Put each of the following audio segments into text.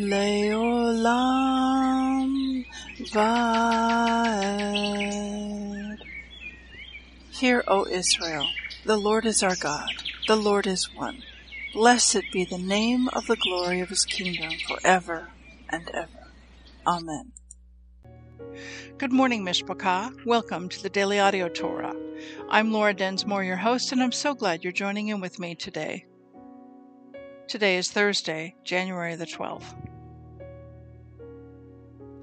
Leolam Vaed. Hear, O Israel, the Lord is our God, the Lord is one. Blessed be the name of the glory of his kingdom forever and ever. Amen. Good morning, Mishpachah. Welcome to the Daily Audio Torah. I'm Laura Densmore, your host, and I'm so glad you're joining in with me today. Today is Thursday, January the 12th.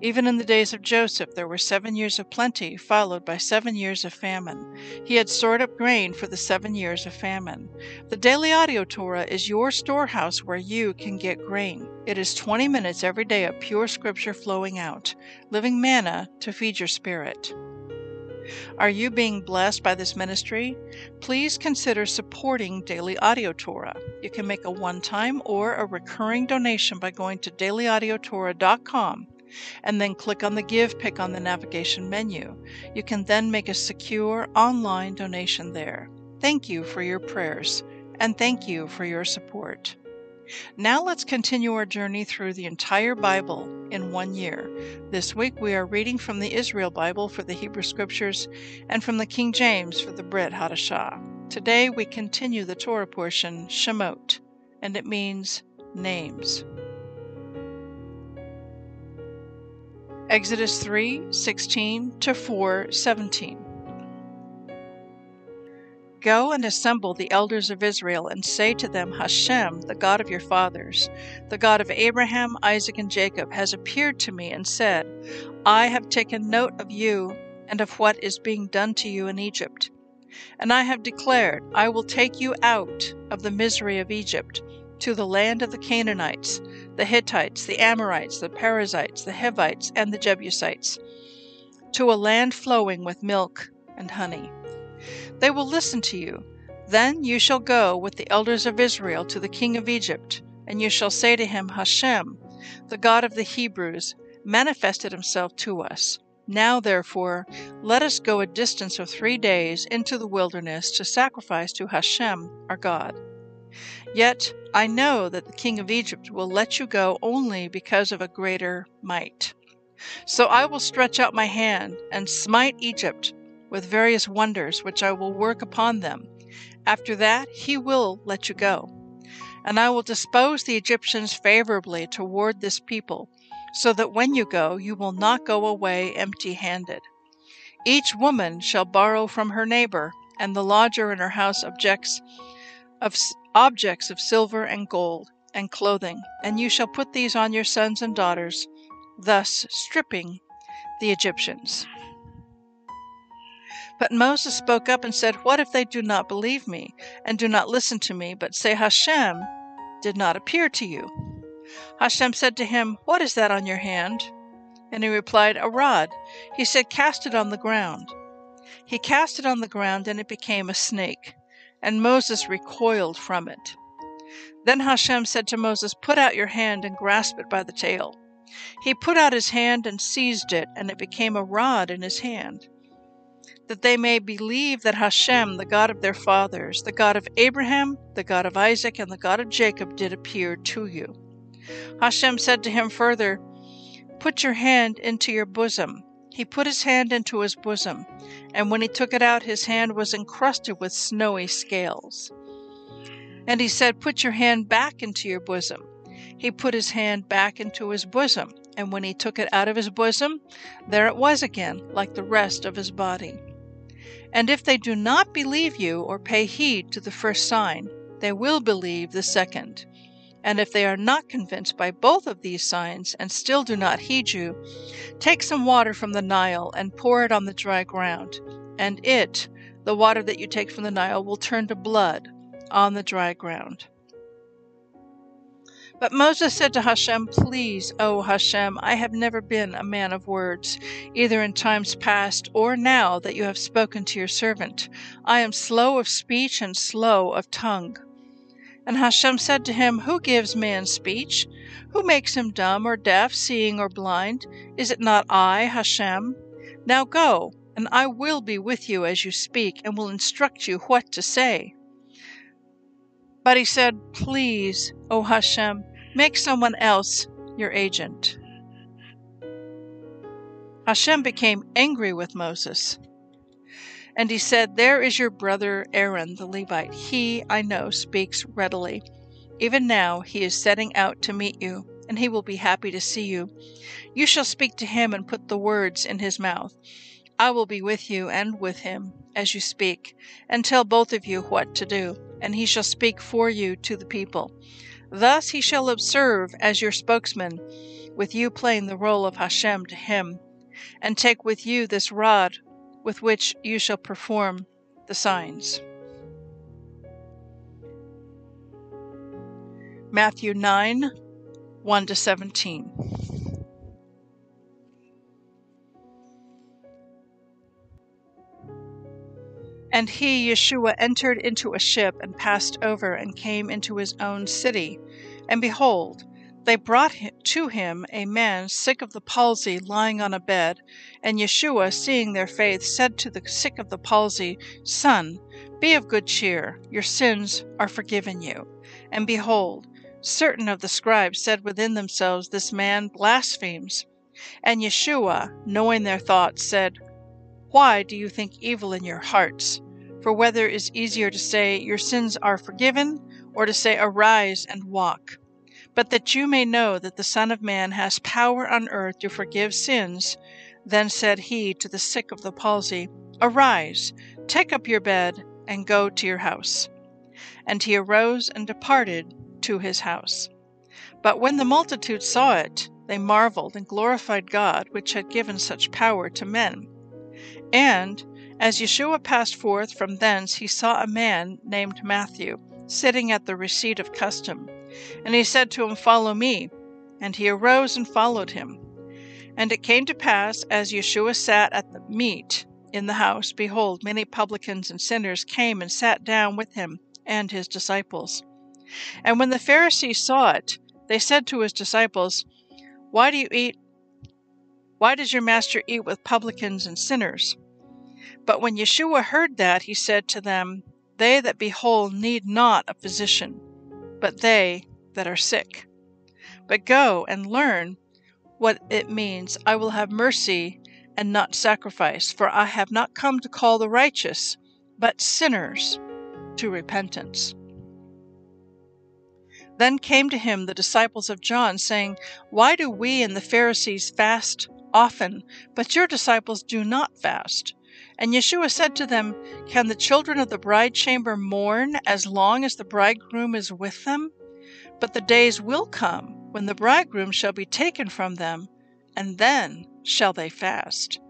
Even in the days of Joseph, there were seven years of plenty, followed by seven years of famine. He had stored up grain for the seven years of famine. The Daily Audio Torah is your storehouse where you can get grain. It is 20 minutes every day of pure scripture flowing out, living manna to feed your spirit. Are you being blessed by this ministry? Please consider supporting Daily Audio Torah. You can make a one time or a recurring donation by going to dailyaudiotorah.com and then click on the Give pick on the navigation menu. You can then make a secure online donation there. Thank you for your prayers, and thank you for your support. Now let's continue our journey through the entire Bible in one year. This week we are reading from the Israel Bible for the Hebrew Scriptures and from the King James for the Brit Hadashah. Today we continue the Torah portion, Shemot, and it means names. Exodus 3 16 to 4 17. Go and assemble the elders of Israel, and say to them, Hashem, the God of your fathers, the God of Abraham, Isaac, and Jacob, has appeared to me and said, I have taken note of you and of what is being done to you in Egypt. And I have declared, I will take you out of the misery of Egypt to the land of the Canaanites, the Hittites, the Amorites, the Perizzites, the Hivites, and the Jebusites, to a land flowing with milk and honey. They will listen to you. Then you shall go with the elders of Israel to the king of Egypt, and you shall say to him, Hashem, the God of the Hebrews, manifested himself to us. Now, therefore, let us go a distance of three days into the wilderness to sacrifice to Hashem our God. Yet I know that the king of Egypt will let you go only because of a greater might. So I will stretch out my hand and smite Egypt with various wonders which I will work upon them. After that, he will let you go. And I will dispose the Egyptians favorably toward this people, so that when you go, you will not go away empty handed. Each woman shall borrow from her neighbor, and the lodger in her house objects of objects of silver and gold, and clothing, and you shall put these on your sons and daughters, thus stripping the Egyptians. But Moses spoke up and said, What if they do not believe me, and do not listen to me, but say, Hashem did not appear to you? Hashem said to him, What is that on your hand? And he replied, A rod. He said, Cast it on the ground. He cast it on the ground, and it became a snake and Moses recoiled from it. Then Hashem said to Moses, Put out your hand and grasp it by the tail. He put out his hand and seized it, and it became a rod in his hand. That they may believe that Hashem, the God of their fathers, the God of Abraham, the God of Isaac, and the God of Jacob, did appear to you. Hashem said to him further, Put your hand into your bosom. He put his hand into his bosom, and when he took it out, his hand was encrusted with snowy scales. And he said, Put your hand back into your bosom. He put his hand back into his bosom, And when he took it out of his bosom, there it was again, like the rest of his body. And if they do not believe you or pay heed to the first sign, they will believe the second. And if they are not convinced by both of these signs and still do not heed you, take some water from the Nile and pour it on the dry ground, and it, the water that you take from the Nile, will turn to blood on the dry ground. But Moses said to Hashem, Please, O Hashem, I have never been a man of words, either in times past or now that you have spoken to your servant. I am slow of speech and slow of tongue. And Hashem said to him, Who gives man speech? Who makes him dumb or deaf, seeing or blind? Is it not I, Hashem? Now go, and I will be with you as you speak, and will instruct you what to say. But he said, Please, O Hashem, make someone else your agent. Hashem became angry with Moses. And he said, There is your brother Aaron the Levite. He, I know, speaks readily. Even now he is setting out to meet you, and he will be happy to see you. You shall speak to him and put the words in his mouth. I will be with you and with him as you speak, and tell both of you what to do and he shall speak for you to the people. Thus he shall observe as your spokesman, with you playing the role of Hashem to him, and take with you this rod with which you shall perform the signs. Matthew 9 1 to 17. And he, Yeshua, entered into a ship and passed over and came into his own city. And behold, they brought to him a man sick of the palsy lying on a bed. And Yeshua, seeing their faith, said to the sick of the palsy, Son, be of good cheer, your sins are forgiven you. And behold, certain of the scribes said within themselves, This man blasphemes. And Yeshua, knowing their thoughts, said, why do you think evil in your hearts? For whether is easier to say, Your sins are forgiven, or to say, Arise and walk? But that you may know that the Son of Man has power on earth to forgive sins, then said he to the sick of the palsy, Arise, take up your bed, and go to your house. And he arose and departed to his house. But when the multitude saw it, they marveled and glorified God, which had given such power to men. And as Yeshua passed forth from thence, he saw a man named Matthew sitting at the receipt of custom. And he said to him, Follow me. And he arose and followed him. And it came to pass, as Yeshua sat at the meat in the house, behold, many publicans and sinners came and sat down with him and his disciples. And when the Pharisees saw it, they said to his disciples, Why do you eat why does your master eat with publicans and sinners? But when Yeshua heard that, he said to them, They that be whole need not a physician, but they that are sick. But go and learn what it means I will have mercy and not sacrifice, for I have not come to call the righteous, but sinners to repentance. Then came to him the disciples of John, saying, Why do we and the Pharisees fast often, but your disciples do not fast. And Yeshua said to them, Can the children of the bride chamber mourn as long as the bridegroom is with them? But the days will come when the bridegroom shall be taken from them, and then shall they fast.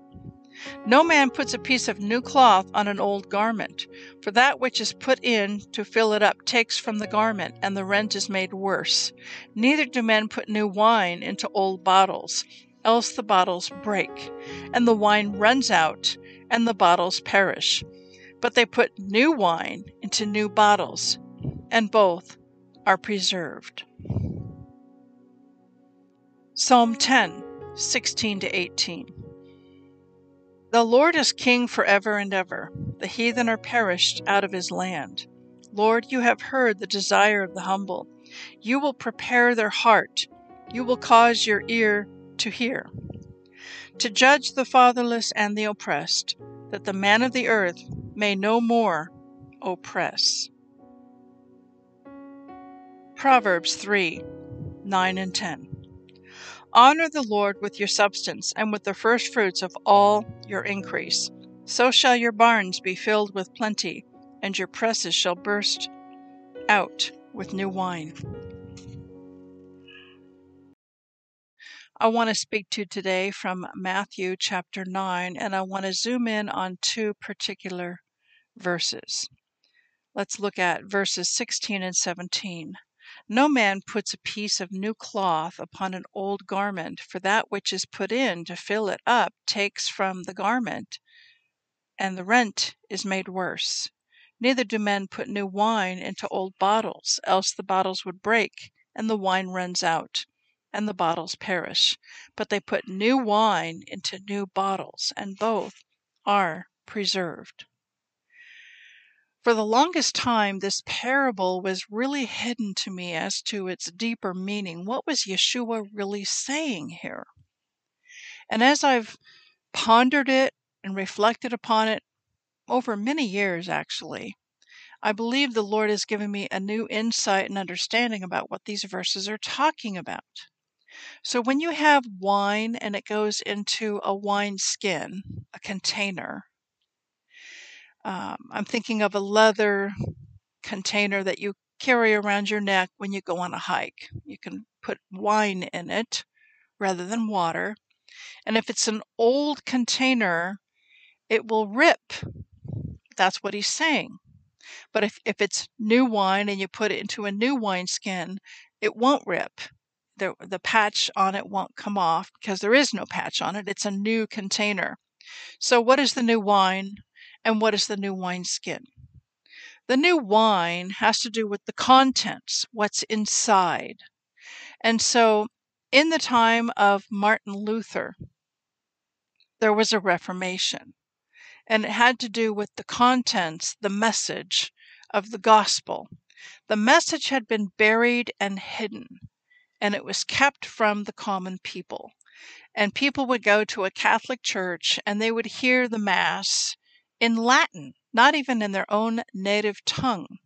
No man puts a piece of new cloth on an old garment, for that which is put in to fill it up takes from the garment, and the rent is made worse. Neither do men put new wine into old bottles else the bottles break, and the wine runs out, and the bottles perish. But they put new wine into new bottles, and both are preserved. Psalm 10, 16 to 18. The Lord is king forever and ever. The heathen are perished out of his land. Lord, you have heard the desire of the humble. You will prepare their heart. You will cause your ear to hear, to judge the fatherless and the oppressed, that the man of the earth may no more oppress. Proverbs 3 9 and 10. Honor the Lord with your substance and with the first fruits of all your increase. So shall your barns be filled with plenty, and your presses shall burst out with new wine. I want to speak to you today from Matthew chapter 9, and I want to zoom in on two particular verses. Let's look at verses 16 and 17. No man puts a piece of new cloth upon an old garment, for that which is put in to fill it up takes from the garment, and the rent is made worse. Neither do men put new wine into old bottles, else the bottles would break, and the wine runs out and the bottles perish. But they put new wine into new bottles, and both are preserved. For the longest time, this parable was really hidden to me as to its deeper meaning. What was Yeshua really saying here? And as I've pondered it and reflected upon it over many years, actually, I believe the Lord has given me a new insight and understanding about what these verses are talking about. So when you have wine and it goes into a wine skin, a container, um, I'm thinking of a leather container that you carry around your neck when you go on a hike. You can put wine in it rather than water. And if it's an old container, it will rip. That's what he's saying. But if, if it's new wine and you put it into a new wineskin, it won't rip the, the patch on it won't come off because there is no patch on it. It's a new container. So, what is the new wine and what is the new wine skin? The new wine has to do with the contents, what's inside. And so, in the time of Martin Luther, there was a Reformation, and it had to do with the contents, the message of the gospel. The message had been buried and hidden and it was kept from the common people. And people would go to a Catholic church and they would hear the Mass in Latin, not even in their own native tongue.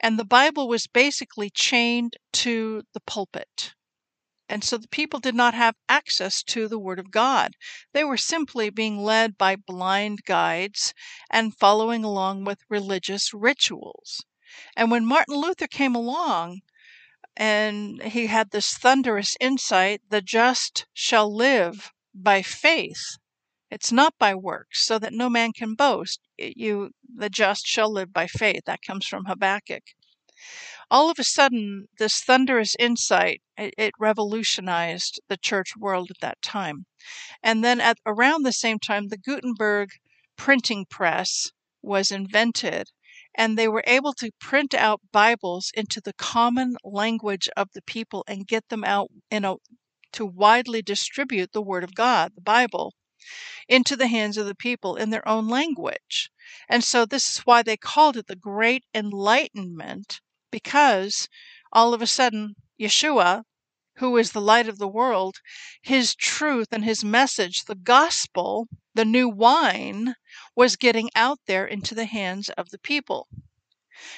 And the Bible was basically chained to the pulpit. And so the people did not have access to the Word of God. They were simply being led by blind guides and following along with religious rituals. And when Martin Luther came along, and he had this thunderous insight the just shall live by faith. It's not by works so that no man can boast. You the just shall live by faith. That comes from habakkuk. All of a sudden this thunderous insight it, it revolutionized the church world at that time. And then at around the same time the gutenberg printing press was invented and they were able to print out Bibles into the common language of the people and get them out in a to widely distribute the word of God, the Bible, into the hands of the people in their own language. And so this is why they called it the Great Enlightenment, because all of a sudden Yeshua, who is the light of the world, his truth and his message, the gospel, the new wine, was getting out there into the hands of the people.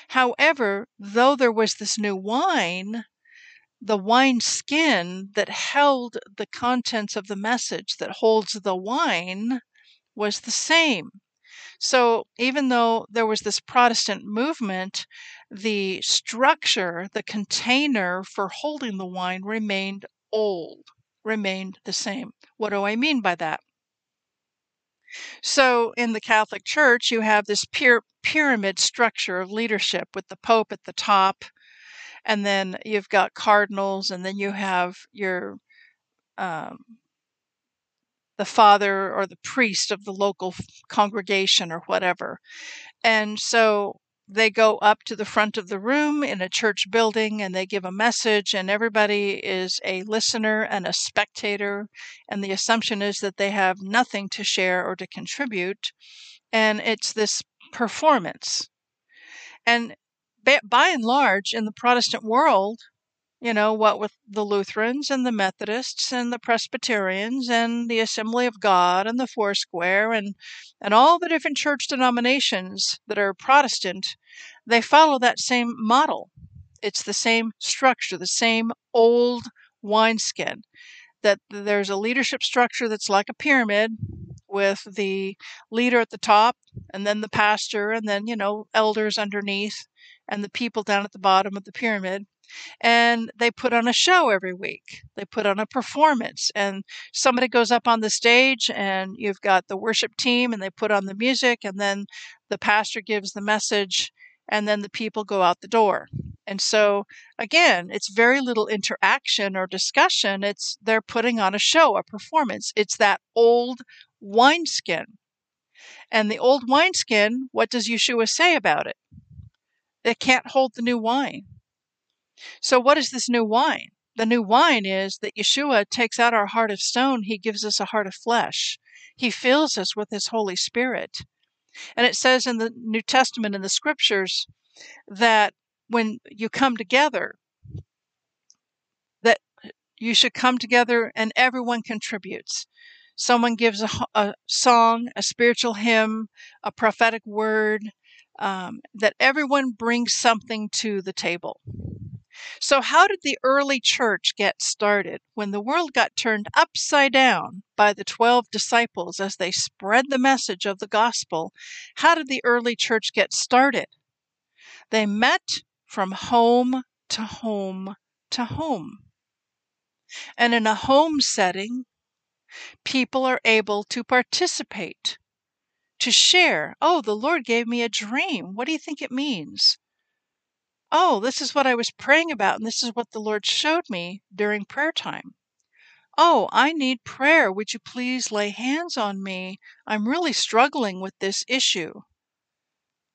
However, though there was this new wine, the wine skin that held the contents of the message that holds the wine was the same. So even though there was this Protestant movement, the structure, the container for holding the wine remained old, remained the same. What do I mean by that? So in the Catholic Church, you have this pyramid structure of leadership with the Pope at the top, and then you've got cardinals, and then you have your um, the father or the priest of the local congregation or whatever. And so they go up to the front of the room in a church building and they give a message, and everybody is a listener and a spectator. And the assumption is that they have nothing to share or to contribute. And it's this performance. And by and large, in the Protestant world, you know, what with the Lutherans and the Methodists and the Presbyterians and the Assembly of God and the Foursquare and, and all the different church denominations that are Protestant, they follow that same model. It's the same structure, the same old wineskin. that there's a leadership structure that's like a pyramid with the leader at the top and then the pastor and then, you know, elders underneath and the people down at the bottom of the pyramid and they put on a show every week. They put on a performance, and somebody goes up on the stage, and you've got the worship team, and they put on the music, and then the pastor gives the message, and then the people go out the door. And so, again, it's very little interaction or discussion. It's they're putting on a show, a performance. It's that old wineskin. And the old wineskin, what does Yeshua say about it? It can't hold the new wine. So, what is this new wine? The new wine is that Yeshua takes out our heart of stone, he gives us a heart of flesh. He fills us with his Holy Spirit. And it says in the New Testament, in the scriptures, that when you come together, that you should come together and everyone contributes. Someone gives a, a song, a spiritual hymn, a prophetic word, um, that everyone brings something to the table. So, how did the early church get started when the world got turned upside down by the 12 disciples as they spread the message of the gospel? How did the early church get started? They met from home to home to home. And in a home setting, people are able to participate, to share. Oh, the Lord gave me a dream. What do you think it means? Oh, this is what I was praying about, and this is what the Lord showed me during prayer time. Oh, I need prayer. Would you please lay hands on me? I'm really struggling with this issue.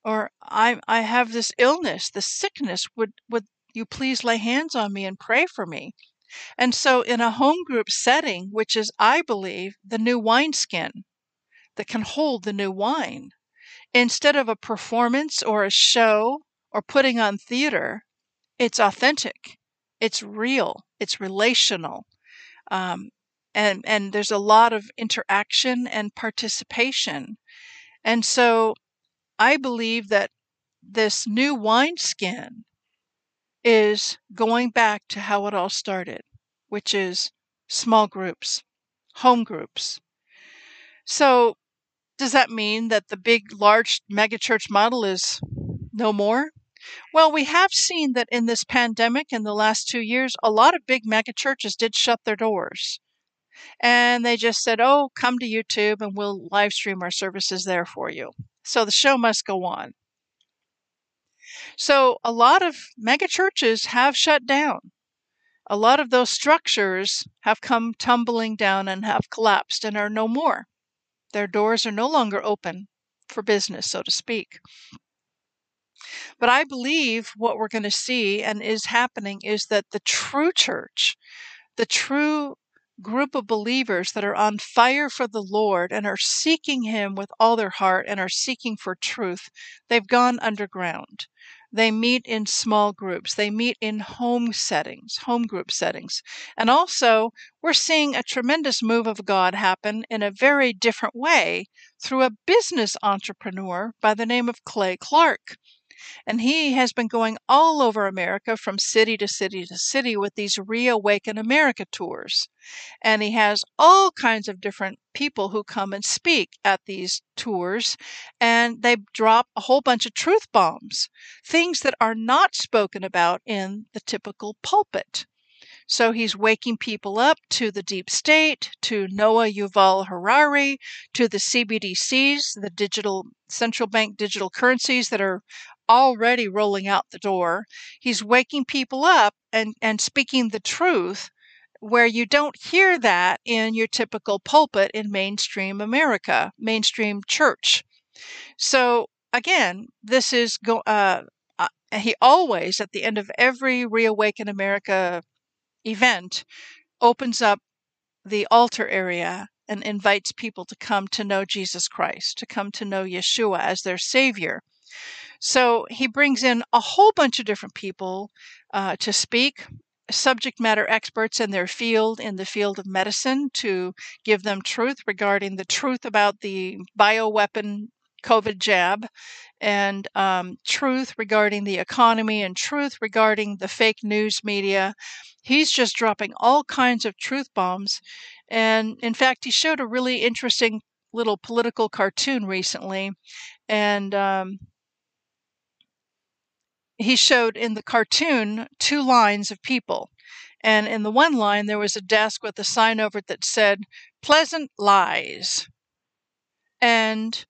Or I I have this illness, this sickness. Would would you please lay hands on me and pray for me? And so in a home group setting, which is I believe the new wineskin that can hold the new wine, instead of a performance or a show or putting on theater, it's authentic, it's real, it's relational. Um, and, and there's a lot of interaction and participation. And so I believe that this new wineskin is going back to how it all started, which is small groups, home groups. So, does that mean that the big, large megachurch model is no more? Well, we have seen that in this pandemic in the last two years, a lot of big mega churches did shut their doors. And they just said, oh, come to YouTube and we'll live stream our services there for you. So the show must go on. So a lot of mega churches have shut down. A lot of those structures have come tumbling down and have collapsed and are no more. Their doors are no longer open for business, so to speak. But I believe what we're going to see and is happening is that the true church, the true group of believers that are on fire for the Lord and are seeking Him with all their heart and are seeking for truth, they've gone underground. They meet in small groups. They meet in home settings, home group settings. And also, we're seeing a tremendous move of God happen in a very different way through a business entrepreneur by the name of Clay Clark. And he has been going all over America from city to city to city with these Reawaken America tours. And he has all kinds of different people who come and speak at these tours. And they drop a whole bunch of truth bombs, things that are not spoken about in the typical pulpit. So he's waking people up to the deep state, to Noah Yuval Harari, to the CBDCs, the digital central bank digital currencies that are already rolling out the door. He's waking people up and, and speaking the truth where you don't hear that in your typical pulpit in mainstream America, mainstream church. So again, this is go. Uh, uh, he always at the end of every Reawaken America event opens up the altar area and invites people to come to know Jesus Christ, to come to know Yeshua as their Savior. So he brings in a whole bunch of different people uh, to speak, subject matter experts in their field, in the field of medicine, to give them truth regarding the truth about the bioweapon COVID jab and um, truth regarding the economy and truth regarding the fake news media. He's just dropping all kinds of truth bombs. And in fact, he showed a really interesting little political cartoon recently. And um, he showed in the cartoon two lines of people. And in the one line, there was a desk with a sign over it that said, Pleasant Lies. And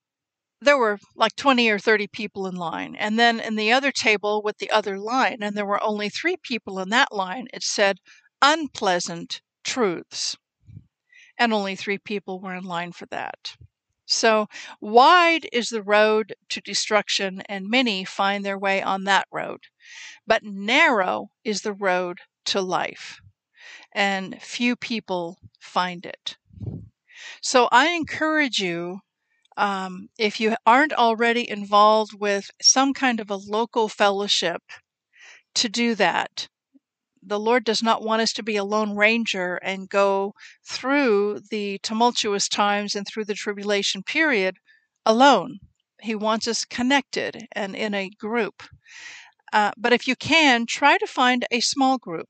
there were like 20 or 30 people in line. And then in the other table with the other line, and there were only three people in that line, it said unpleasant truths. And only three people were in line for that. So wide is the road to destruction, and many find their way on that road. But narrow is the road to life, and few people find it. So I encourage you um, if you aren't already involved with some kind of a local fellowship, to do that. The Lord does not want us to be a lone ranger and go through the tumultuous times and through the tribulation period alone. He wants us connected and in a group. Uh, but if you can, try to find a small group.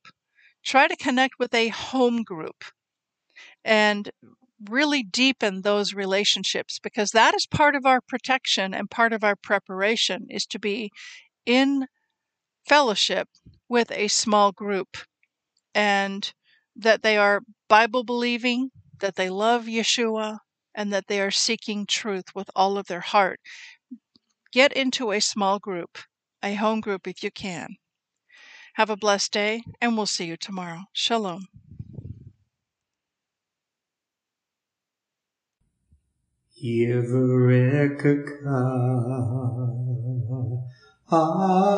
Try to connect with a home group and really deepen those relationships because that is part of our protection and part of our preparation is to be in fellowship with a small group and that they are Bible believing, that they love Yeshua, and that they are seeking truth with all of their heart. Get into a small group, a home group if you can. Have a blessed day, and we'll see you tomorrow. Shalom. Yevrekka Adonai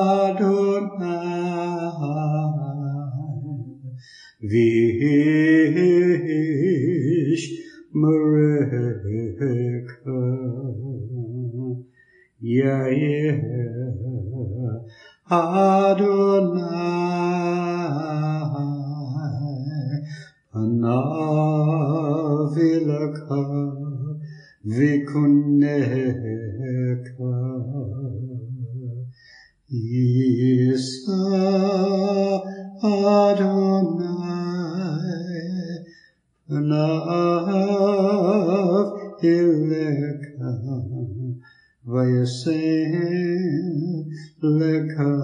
Vish Mareka Yair Adonai Panavilaka Vikuneka Isa Adonai Panav Ileka Vayasem Leka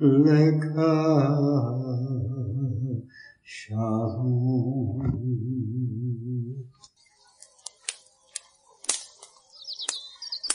Leka Shalom